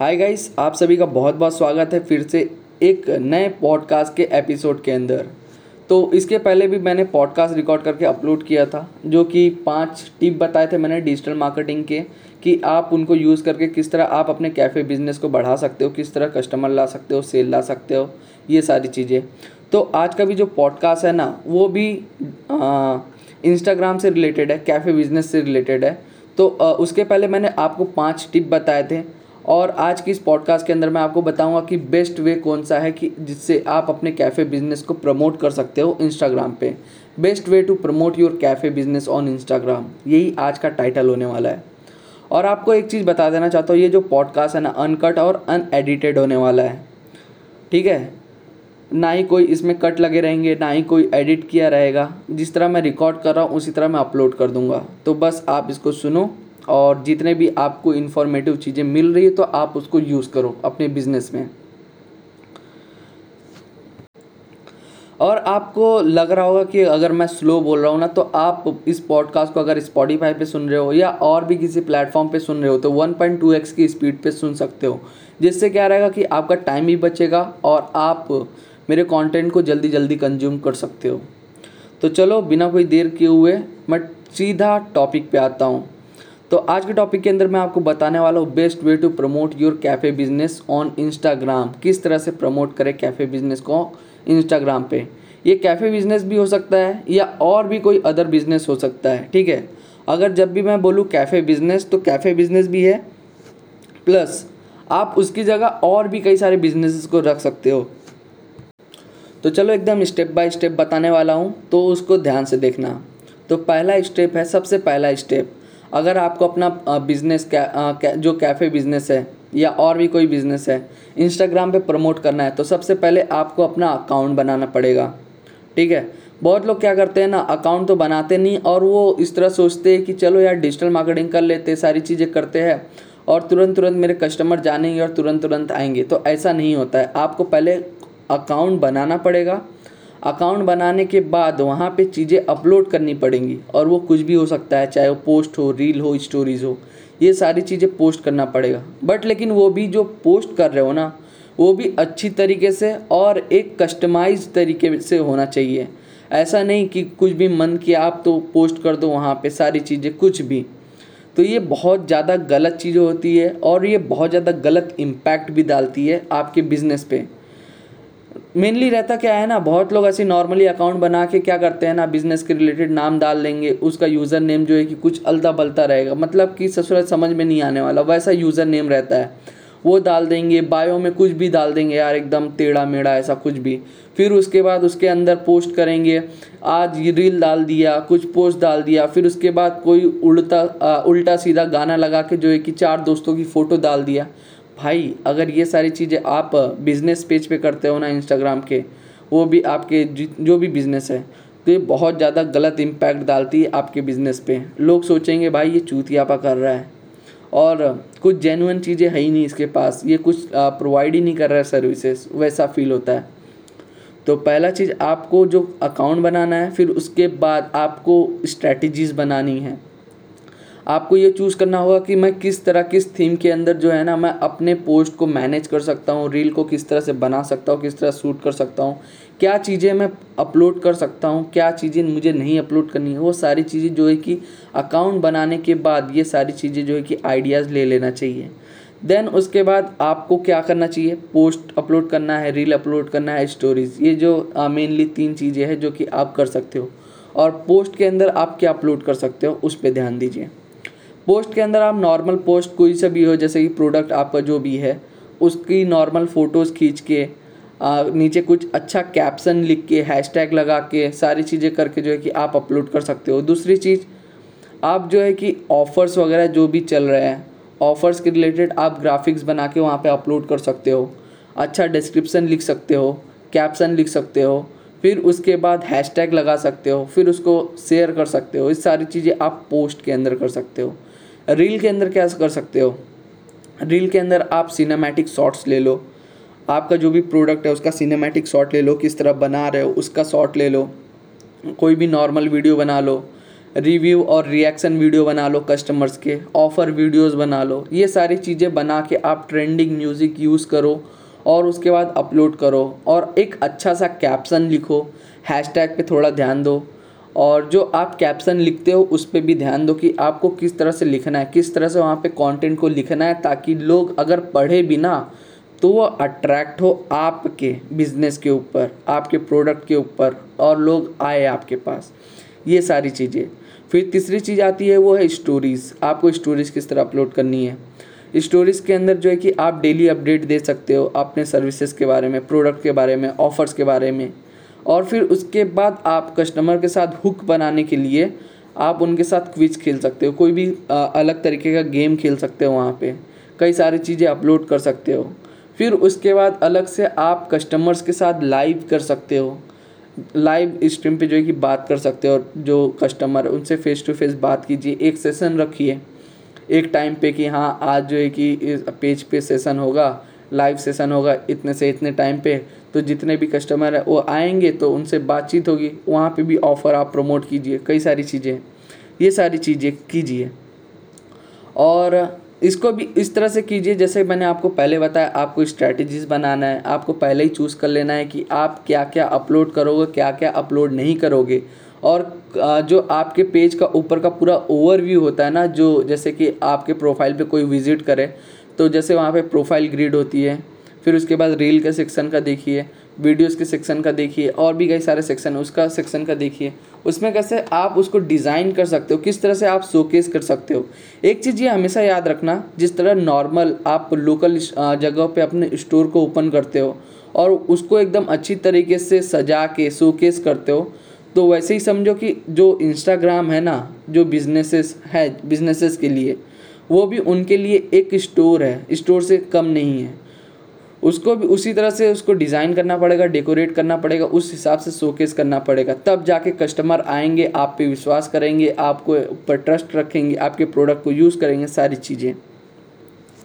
Hi guys आप सभी का बहुत बहुत स्वागत है फिर से एक नए पॉडकास्ट के एपिसोड के अंदर। तो इसके पहले भी मैंने पॉडकास्ट रिकॉर्ड करके अपलोड किया था जो कि पाँच टिप बताए थे मैंने डिजिटल मार्केटिंग के कि आप उनको यूज़ करके किस तरह आप अपने कैफ़े बिज़नेस को बढ़ा सकते हो किस तरह कस्टमर ला सकते हो सेल ला सकते हो ये सारी चीज़ें। तो आज का भी जो पॉडकास्ट है ना वो भी इंस्टाग्राम से रिलेटेड है कैफ़े बिज़नेस से रिलेटेड है। तो आ, उसके पहले मैंने आपको पाँच टिप बताए थे और आज की इस पॉडकास्ट के अंदर मैं आपको बताऊँगा कि बेस्ट वे कौन सा है कि जिससे आप अपने कैफ़े बिज़नेस को प्रमोट कर सकते हो इंस्टाग्राम पे। Best way to promote your cafe business on Instagram यही आज का टाइटल होने वाला है। और आपको एक चीज़ बता देना चाहता हूँ, ये जो पॉडकास्ट है ना अनकट और अनएडिटेड होने वाला है। ठीक है? ना ही कोई इसमें कट लगे रहेंगे, ना ही कोई एडिट किया रहेगा। जिस तरह मैं रिकॉर्ड कर रहा हूँ, उसी तरह मैं अपलोड कर दूँगा। तो बस आप इसको सुनो और जितने भी आपको इन्फॉर्मेटिव चीज़ें मिल रही है तो आप उसको यूज़ करो अपने बिज़नेस में। और आपको लग रहा होगा कि अगर मैं स्लो बोल रहा हूँ ना तो आप इस पॉडकास्ट को अगर स्पॉटीफाई पे सुन रहे हो या और भी किसी प्लेटफॉर्म पे सुन रहे हो तो 1.2x की स्पीड पे सुन सकते हो। जिससे क्या रहेगा कि आपका टाइम भी बचेगा और आप मेरे कंटेंट को जल्दी जल्दी कंज्यूम कर सकते हो। तो चलो, बिना कोई देर किए हुए मैं सीधा टॉपिक पे आता हूँ। तो आज के टॉपिक के अंदर मैं आपको बताने वाला हूँ best way to promote your cafe business on Instagram किस तरह से प्रमोट करें कैफ़े बिज़नेस को इंस्टाग्राम पे? ये कैफ़े बिज़नेस भी हो सकता है या और भी कोई अदर बिज़नेस हो सकता है, ठीक है? अगर जब भी मैं बोलूँ कैफ़े बिज़नेस तो कैफ़े बिज़नेस भी है। प्लस आप उसकी जगह और भी कई सारे बिजनेसेस को रख सकते हो। तो चलो एकदम स्टेप बाय स्टेप बताने वाला हूँ तो उसको ध्यान से देखना। तो पहला स्टेप है, सबसे पहला स्टेप अगर आपको अपना बिज़नेस जो कैफ़े बिज़नेस है या और भी कोई बिज़नेस है इंस्टाग्राम पे प्रमोट करना है तो सबसे पहले आपको अपना अकाउंट बनाना पड़ेगा। ठीक है? बहुत लोग क्या करते हैं ना अकाउंट तो बनाते नहीं और वो इस तरह सोचते हैं कि चलो यार डिजिटल मार्केटिंग कर लेते, सारी चीज़ें करते हैं और तुरंत तुरंत मेरे कस्टमर जानेंगे और तुरंत तुरंत आएँगे। तो ऐसा नहीं होता है। आपको पहले अकाउंट बनाना पड़ेगा अकाउंट बनाने के बाद वहाँ पे चीज़ें अपलोड करनी पड़ेंगी और वो कुछ भी हो सकता है, चाहे वो पोस्ट हो, रील हो, स्टोरीज़ हो, ये सारी चीज़ें पोस्ट करना पड़ेगा। बट लेकिन वो भी जो पोस्ट कर रहे हो ना, वो भी अच्छी तरीके से और एक कस्टमाइज तरीके से होना चाहिए। ऐसा नहीं कि कुछ भी मन किया आप तो पोस्ट कर दो वहाँ पे सारी चीज़ें, कुछ भी। तो ये बहुत ज़्यादा गलत चीज़ें होती है और ये बहुत ज़्यादा गलत इम्पैक्ट भी डालती है आपके बिज़नेस पे। मेनली रहता क्या है ना, बहुत लोग ऐसे नॉर्मली अकाउंट बना के क्या करते हैं ना बिज़नेस के रिलेटेड नाम डाल देंगे, उसका यूज़र नेम जो है कि कुछ अलता बलता रहेगा। मतलब कि ससुराल समझ में नहीं आने वाला, वैसा यूज़र नेम रहता है। वो डाल देंगे बायो में कुछ भी डाल देंगे, यार एकदम टेढ़ा मेढ़ा ऐसा कुछ भी। फिर उसके बाद उसके अंदर पोस्ट करेंगे, आज ये रील डाल दिया, कुछ पोस्ट डाल दिया, फिर उसके बाद कोई उल्टा उल्टा सीधा गाना लगा के जो है कि चार दोस्तों की फ़ोटो डाल दिया। भाई, अगर ये सारी चीज़ें आप बिज़नेस पेज पे करते हो ना इंस्टाग्राम के, वो भी आपके जो भी बिज़नेस है तो ये बहुत ज़्यादा गलत इम्पैक्ट डालती है आपके बिज़नेस पे। लोग सोचेंगे, भाई, ये चूतियापा कर रहा है। और कुछ जेनुअन चीज़ें है ही नहीं इसके पास। ये कुछ प्रोवाइड ही नहीं कर रहा है सर्विसेज़ वैसा फील होता है। तो पहला चीज़, आपको जो अकाउंट बनाना है, फिर उसके बाद आपको स्ट्रैटेजीज़ बनानी है। आपको ये चूज़ करना होगा कि मैं किस तरह, किस थीम के अंदर जो है ना, मैं अपने पोस्ट को मैनेज कर सकता हूँ रील को किस तरह से बना सकता हूँ, किस तरह शूट कर सकता हूँ, क्या चीज़ें मैं अपलोड कर सकता हूँ, क्या चीज़ें मुझे नहीं अपलोड करनी है, वो सारी चीज़ें जो है कि अकाउंट बनाने के बाद ये सारी चीज़ें जो है कि आइडियाज़ ले लेना चाहिए। देन उसके बाद आपको क्या करना चाहिए? पोस्ट अपलोड करना है रील अपलोड करना है स्टोरीज़ ये जो मेनली तीन चीज़ें हैं जो कि आप कर सकते हो। और पोस्ट के अंदर आप क्या अपलोड कर सकते हो, उस पर ध्यान दीजिए। पोस्ट के अंदर आप नॉर्मल पोस्ट कोई सा भी हो जैसे कि प्रोडक्ट आपका जो भी है उसकी नॉर्मल फ़ोटोज़ खींच के आ, नीचे कुछ अच्छा कैप्शन लिख के हैशटैग लगा के सारी चीज़ें करके जो है कि आप अपलोड कर सकते हो। दूसरी चीज़ आप जो है कि ऑफ़र्स वगैरह जो भी चल रहे हैं ऑफ़र्स के रिलेटेड आप ग्राफिक्स बना के वहाँ पे अपलोड कर सकते हो। अच्छा डिस्क्रिप्सन लिख सकते हो कैप्शन लिख सकते हो फिर उसके बाद हैशटैग लगा सकते हो फिर उसको शेयर कर सकते हो। इस सारी चीज़ें आप पोस्ट के अंदर कर सकते हो। रील के अंदर क्या कर सकते हो? रील के अंदर आप सिनेमैटिक शॉट्स ले लो। आपका जो भी प्रोडक्ट है, उसका सिनेमैटिक शॉट ले लो, किस तरह बना रहे हो, उसका शॉट ले लो। कोई भी नॉर्मल वीडियो बना लो रिव्यू और रिएक्शन वीडियो बना लो कस्टमर्स के ऑफ़र वीडियोस बना लो। ये सारी चीज़ें बना के आप ट्रेंडिंग म्यूज़िक यूज़ करो और उसके बाद अपलोड करो और एक अच्छा सा कैप्शन लिखो। हैशटैग पे थोड़ा ध्यान दो। और जो आप कैप्शन लिखते हो, उस पर भी ध्यान दो कि आपको किस तरह से लिखना है, किस तरह से वहाँ पे कंटेंट को लिखना है, ताकि लोग अगर पढ़े भी ना तो वो अट्रैक्ट हो आपके बिज़नेस के ऊपर, आपके प्रोडक्ट के ऊपर, और लोग आए आपके पास। ये सारी चीज़ें। फिर तीसरी चीज़ आती है, वो है स्टोरीज़ आपको स्टोरीज़ किस तरह अपलोड करनी है? स्टोरीज़ के अंदर जो है कि आप डेली अपडेट दे सकते हो अपने सर्विसेज़ के बारे में प्रोडक्ट के बारे में ऑफ़र्स के बारे में। और फिर उसके बाद आप कस्टमर के साथ हुक बनाने के लिए आप उनके साथ क्विज खेल सकते हो, कोई भी अलग तरीके का गेम खेल सकते हो वहाँ पे, कई सारी चीज़ें अपलोड कर सकते हो। फिर उसके बाद अलग से आप कस्टमर्स के साथ लाइव कर सकते हो लाइव स्ट्रीम पे जो है कि बात कर सकते हो और जो कस्टमर है, उनसे फेस टू फेस बात कीजिए। एक सेशन रखिए, एक टाइम पे कि हाँ आज जो है कि पेज पे सेशन होगा लाइव सेशन होगा, इतने से इतने टाइम पे तो जितने भी कस्टमर है, वो आएँगे तो उनसे बातचीत होगी। वहाँ पे भी ऑफ़र आप प्रमोट कीजिए। कई सारी चीज़ें ये सारी चीज़ें कीजिए। और इसको भी इस तरह से कीजिए, जैसे मैंने आपको पहले बताया, आपको स्ट्रैटेजीज बनाना है। आपको पहले ही चूज़ कर लेना है कि आप क्या क्या अपलोड करोगे क्या क्या अपलोड नहीं करोगे। और जो आपके पेज का ऊपर का पूरा ओवरव्यू होता है ना, जो जैसे कि आपके प्रोफ़ाइल पे कोई विज़िट करे तो जैसे वहाँ पे प्रोफ़ाइल ग्रिड होती है फिर उसके बाद रील के सेक्शन का देखिए वीडियोस के सेक्शन का देखिए, और भी कई सारे सेक्शन है उसका सेक्शन का देखिए। उसमें कैसे आप उसको डिज़ाइन कर सकते हो, किस तरह से आप शोकेस कर सकते हो। एक चीज़ ये हमेशा याद रखना, जिस तरह नॉर्मल आप लोकल जगह पे अपने स्टोर को ओपन करते हो, और उसको एकदम अच्छी तरीके से सजा के शोकेस करते हो तो वैसे ही समझो कि जो इंस्टाग्राम है ना, जो बिजनेसेस है बिजनेसेस के लिए, वो भी उनके लिए एक स्टोर है स्टोर से कम नहीं है। उसको भी उसी तरह से उसको डिज़ाइन करना पड़ेगा डेकोरेट करना पड़ेगा उस हिसाब से शोकेस करना पड़ेगा। तब जाके कस्टमर आएँगे आप पे विश्वास करेंगे आपको ऊपर ट्रस्ट रखेंगे आपके प्रोडक्ट को यूज़ करेंगे सारी चीज़ें।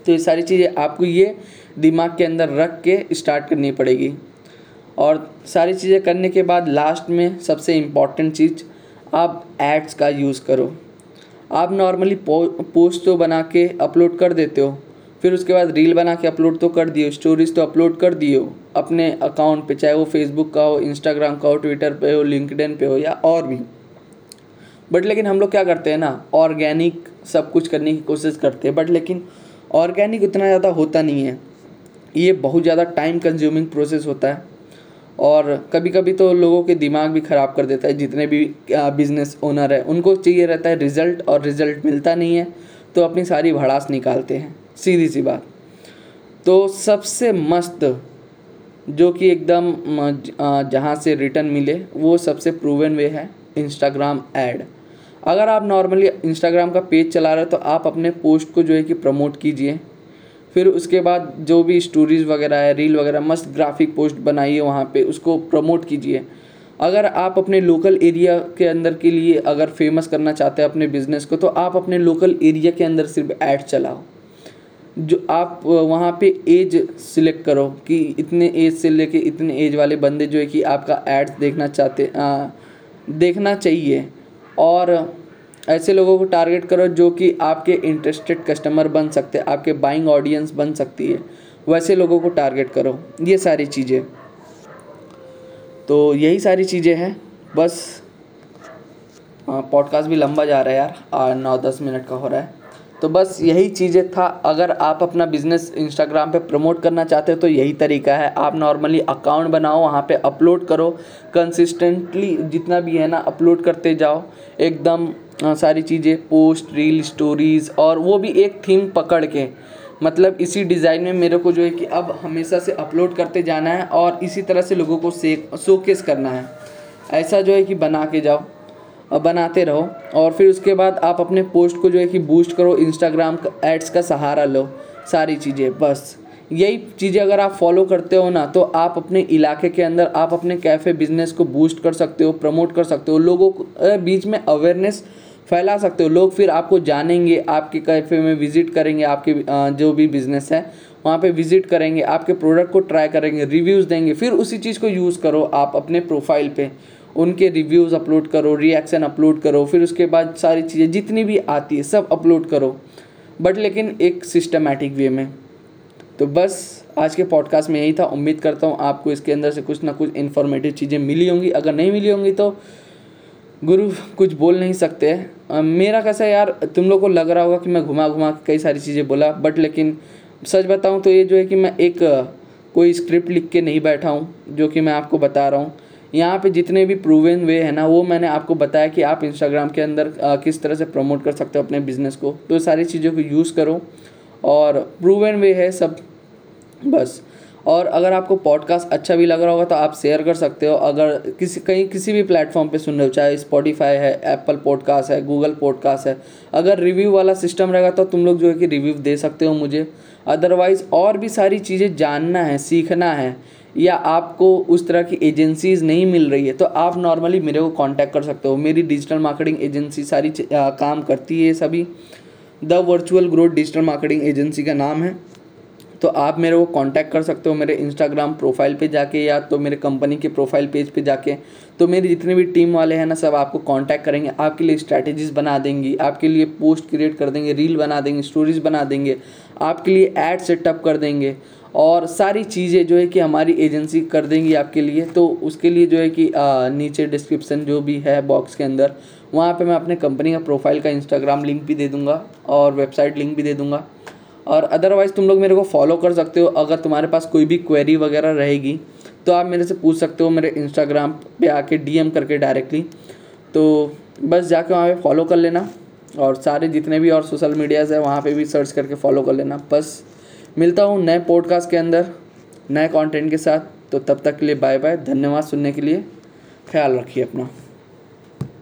तो ये सारी चीज़ें आपको ये दिमाग के अंदर रख के स्टार्ट करनी पड़ेगी। और सारी चीज़ें करने के बाद लास्ट में सबसे इंपॉर्टेंट चीज़ आप एड्स का यूज़ करो। आप नॉर्मली पो, पोस्ट तो बना के अपलोड कर देते हो फिर उसके बाद रील बना के अपलोड तो कर दिए स्टोरीज तो अपलोड कर दिए हो अपने अकाउंट पे, चाहे वो फेसबुक का हो इंस्टाग्राम का हो ट्विटर पे हो लिंकडिन पे हो या और भी। बट लेकिन हम लोग क्या करते हैं ना ऑर्गेनिक सब कुछ करने की कोशिश करते हैं बट लेकिन ऑर्गेनिक उतना ज़्यादा होता नहीं है। ये बहुत ज़्यादा टाइम कंज्यूमिंग प्रोसेस होता है। और कभी कभी तो लोगों के दिमाग भी ख़राब कर देता है, जितने भी बिज़नेस ओनर है, उनको चाहिए रहता है रिज़ल्ट और रिज़ल्ट मिलता नहीं है तो अपनी सारी भड़ास निकालते हैं। सीधी सी बात। तो सबसे मस्त जो कि एकदम जहाँ से रिटर्न मिले, वो सबसे प्रूवन वे है इंस्टाग्राम ऐड अगर आप नॉर्मली इंस्टाग्राम का पेज चला रहे हो तो आप अपने पोस्ट को जो है कि प्रमोट कीजिए। फिर उसके बाद जो भी स्टोरीज़ वगैरह है रील वगैरह, मस्त ग्राफिक पोस्ट बनाइए वहाँ पे, उसको प्रमोट कीजिए। अगर आप अपने लोकल एरिया के अंदर के लिए अगर फ़ेमस करना चाहते हैं अपने बिज़नेस को तो आप अपने लोकल एरिया के अंदर सिर्फ़ ऐड चलाओ। जो आप वहाँ पे एज सिलेक्ट करो कि इतने एज से लेके इतने एज वाले बंदे जो है कि आपका एड्स देखना चाहते देखना चाहिए। और ऐसे लोगों को टारगेट करो जो कि आपके इंटरेस्टेड कस्टमर बन सकते हैं, आपके बाइंग ऑडियंस बन सकती है। वैसे लोगों को टारगेट करो। ये सारी चीज़ें। तो यही सारी चीज़ें हैं। बस पॉडकास्ट भी लंबा जा रहा है यार। नौ, दस मिनट का हो रहा है। तो बस यही चीज़ें था। अगर आप अपना बिज़नेस इंस्टाग्राम पे प्रमोट करना चाहते हो तो यही तरीका है। आप नॉर्मली अकाउंट बनाओ, वहाँ पे अपलोड करो। कंसिस्टेंटली जितना भी है ना अपलोड करते जाओ। एकदम सारी चीज़ें पोस्ट रील स्टोरीज़ और वो भी एक थीम पकड़ के। मतलब इसी डिज़ाइन में मेरे को जो है कि अब हमेशा से अपलोड करते जाना है और इसी तरह से लोगों को से शोकेस करना है। ऐसा जो है कि बना के जाओ। बनाते रहो और फिर उसके बाद आप अपने पोस्ट को जो है कि बूस्ट करो इंस्टाग्राम एड्स का सहारा लो, सारी चीज़ें, बस। यही चीज़ें अगर आप फॉलो करते हो ना तो आप अपने इलाके के अंदर, आप अपने कैफ़े बिज़नेस को बूस्ट कर सकते हो प्रमोट कर सकते हो, लोगों के बीच में अवेयरनेस फैला सकते हो। लोग फिर आपको जानेंगे, आपके कैफ़े में विज़िट करेंगे, आपके जो भी बिज़नेस है, वहाँ पे विज़िट करेंगे, आपके प्रोडक्ट को ट्राई करेंगे रिव्यूज़ देंगे, फिर उसी चीज़ को यूज़ करो आप अपने प्रोफ़ाइल पे। उनके रिव्यूज़ अपलोड करो रिएक्शन अपलोड करो, फिर उसके बाद सारी चीज़ें जितनी भी आती है सब अपलोड करो। बट लेकिन एक सिस्टमेटिक वे में। तो बस आज के पॉडकास्ट में यही था। उम्मीद करता हूँ आपको इसके अंदर से कुछ ना कुछ इन्फॉर्मेटिव चीज़ें मिली होंगी। अगर नहीं मिली होंगी तो गुरु कुछ बोल नहीं सकते। मेरा कैसा यार, तुम लोग को लग रहा होगा कि मैं घुमा घुमा कई सारी चीज़ें बोला बट लेकिन सच बताऊँ तो ये जो है कि मैं एक, कोई स्क्रिप्ट लिख के नहीं बैठा हूँ, जो कि मैं आपको बता रहा हूँ। यहाँ पे जितने भी प्रूवन वे है ना, वो मैंने आपको बताया कि आप इंस्टाग्राम के अंदर किस तरह से प्रमोट कर सकते हो अपने बिज़नेस को। तो सारी चीज़ों को यूज़ करो और प्रूवन वे है सब, बस। और अगर आपको पॉडकास्ट अच्छा भी लग रहा होगा तो आप शेयर कर सकते हो। अगर किसी, कहीं, किसी भी प्लेटफॉर्म पे सुन रहे हो, चाहे स्पॉटिफाई है एप्पल पॉडकास्ट है गूगल पॉडकास्ट है, अगर रिव्यू वाला सिस्टम रहेगा तो तुम लोग जो है कि रिव्यू दे सकते हो मुझे। अदरवाइज़ और भी सारी चीज़ें जानना है, सीखना है। या आपको उस तरह की एजेंसीज नहीं मिल रही है तो आप नॉर्मली मेरे को कांटेक्ट कर सकते हो। मेरी डिजिटल मार्केटिंग एजेंसी सारी आ, काम करती है सभी। The virtual growth digital marketing agency का नाम है। तो आप मेरे को कांटेक्ट कर सकते हो मेरे इंस्टाग्राम प्रोफ़ाइल पे जाके या तो मेरे कंपनी के प्रोफ़ाइल पेज पे जाके। तो मेरी जितने भी टीम वाले हैं ना सब आपको कांटेक्ट करेंगे आपके लिए स्ट्रैटेजीज बना देंगी आपके लिए पोस्ट क्रिएट कर देंगे रील बना देंगे स्टोरीज बना देंगे आपके लिए एड सेटअप कर देंगे। और सारी चीज़ें जो है कि हमारी एजेंसी कर देंगी आपके लिए। तो उसके लिए जो है कि नीचे डिस्क्रिप्सन जो भी है बॉक्स के अंदर, वहाँ पे मैं अपने कंपनी का प्रोफ़ाइल का इंस्टाग्राम लिंक भी दे दूँगा और वेबसाइट लिंक भी दे दूँगा। और अदरवाइज़ तुम लोग मेरे को फॉलो कर सकते हो। अगर तुम्हारे पास कोई भी क्वेरी वगैरह रहेगी तो आप मेरे से पूछ सकते हो मेरे इंस्टाग्राम पे आके डीएम करके डायरेक्टली तो बस जाके वहाँ पे फॉलो कर लेना और सारे जितने भी और सोशल मीडियाज़ है, वहाँ पे भी सर्च करके फॉलो कर लेना। बस। मिलता हूँ नए पॉडकास्ट के अंदर, नए कंटेंट के साथ। तो तब तक के लिए बाय बाय धन्यवाद सुनने के लिए। ख्याल रखिए अपना।